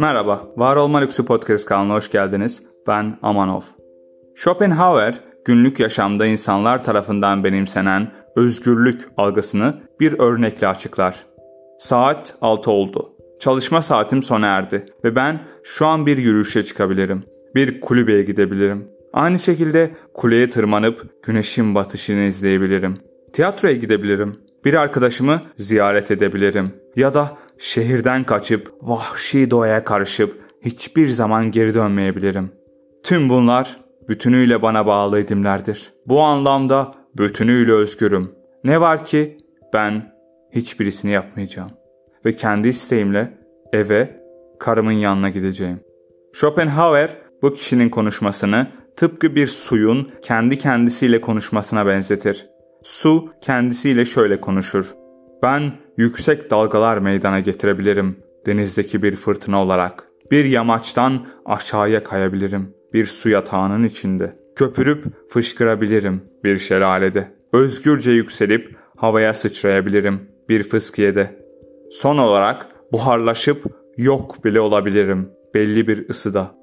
Merhaba, Var Olma Lüksü Podcast kanalına hoş geldiniz. Ben Amanov. Schopenhauer, günlük yaşamda insanlar tarafından benimsenen özgürlük algısını bir örnekle açıklar. Saat 6 oldu. Çalışma saatim sona erdi ve ben şu an bir yürüyüşe çıkabilirim. Bir kulübeye gidebilirim. Aynı şekilde kuleye tırmanıp güneşin batışını izleyebilirim. Tiyatroya gidebilirim. Bir arkadaşımı ziyaret edebilirim. Ya da şehirden kaçıp vahşi doğaya karışıp hiçbir zaman geri dönmeyebilirim. Tüm bunlar bütünüyle bana bağlı edimlerdir. Bu anlamda bütünüyle özgürüm. Ne var ki ben hiçbirisini yapmayacağım. Ve kendi isteğimle eve karımın yanına gideceğim. Schopenhauer bu kişinin konuşmasını tıpkı bir suyun kendi kendisiyle konuşmasına benzetir. Su kendisiyle şöyle konuşur. Ben yüksek dalgalar meydana getirebilirim denizdeki bir fırtına olarak. Bir yamaçtan aşağıya kayabilirim bir su yatağının içinde. Köpürüp fışkırabilirim bir şelalede. Özgürce yükselip havaya sıçrayabilirim bir fıskiyede. Son olarak buharlaşıp yok bile olabilirim belli bir ısıda.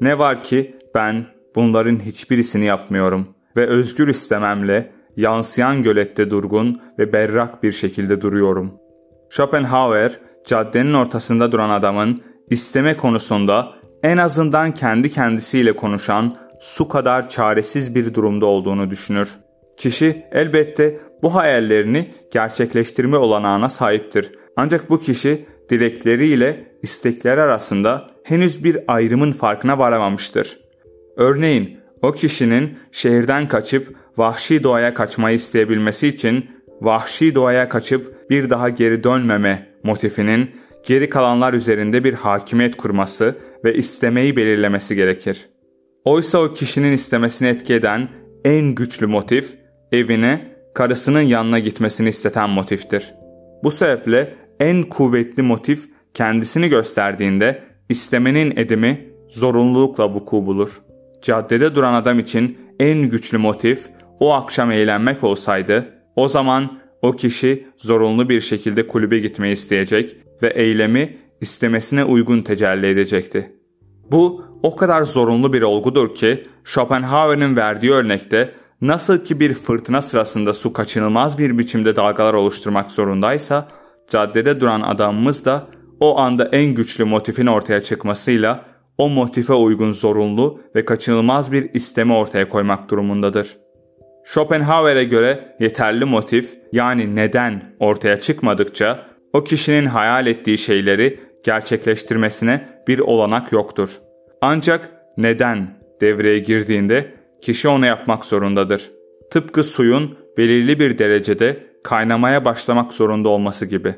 Ne var ki ben bunların hiçbirisini yapmıyorum ve özgür istememle yansıyan gölette durgun ve berrak bir şekilde duruyorum. Schopenhauer, caddenin ortasında duran adamın isteme konusunda en azından kendi kendisiyle konuşan su kadar çaresiz bir durumda olduğunu düşünür. Kişi elbette bu hayallerini gerçekleştirme olanağına sahiptir. Ancak bu kişi dilekleriyle istekleri arasında henüz bir ayrımın farkına varamamıştır. Örneğin o kişinin şehirden kaçıp vahşi doğaya kaçmayı isteyebilmesi için vahşi doğaya kaçıp bir daha geri dönmeme motifinin geri kalanlar üzerinde bir hakimiyet kurması ve istemeyi belirlemesi gerekir. Oysa o kişinin istemesini etki eden en güçlü motif evine, karısının yanına gitmesini isteten motiftir. Bu sebeple en kuvvetli motif kendisini gösterdiğinde istemenin edimi zorunlulukla vuku bulur. Caddede duran adam için en güçlü motif o akşam eğlenmek olsaydı o zaman o kişi zorunlu bir şekilde kulübe gitmeyi isteyecek ve eylemi istemesine uygun tecelli edecekti. Bu o kadar zorunlu bir olgudur ki Schopenhauer'in verdiği örnekte nasıl ki bir fırtına sırasında su kaçınılmaz bir biçimde dalgalar oluşturmak zorundaysa caddede duran adamımız da o anda en güçlü motifin ortaya çıkmasıyla o motife uygun zorunlu ve kaçınılmaz bir isteme ortaya koymak durumundadır. Schopenhauer'e göre yeterli motif yani neden ortaya çıkmadıkça o kişinin hayal ettiği şeyleri gerçekleştirmesine bir olanak yoktur. Ancak neden devreye girdiğinde kişi onu yapmak zorundadır. Tıpkı suyun belirli bir derecede kaynamaya başlamak zorunda olması gibi.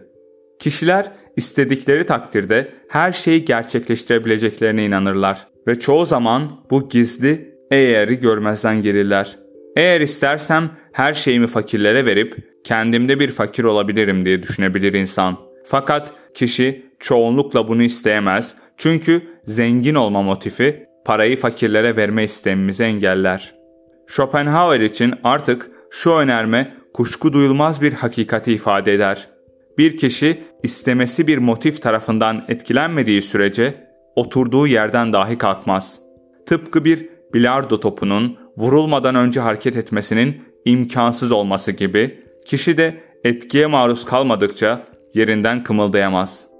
Kişiler istedikleri takdirde her şeyi gerçekleştirebileceklerine inanırlar ve çoğu zaman bu gizli eğeri görmezden gelirler. Eğer istersem her şeyimi fakirlere verip kendimde bir fakir olabilirim diye düşünebilir insan. Fakat kişi çoğunlukla bunu isteyemez çünkü zengin olma motifi parayı fakirlere verme istemimizi engeller. Schopenhauer için artık şu önerme kuşku duyulmaz bir hakikati ifade eder. Bir kişi istemesi bir motif tarafından etkilenmediği sürece oturduğu yerden dahi kalkmaz. Tıpkı bir bilardo topunun vurulmadan önce hareket etmesinin imkansız olması gibi kişi de etkiye maruz kalmadıkça yerinden kımıldayamaz.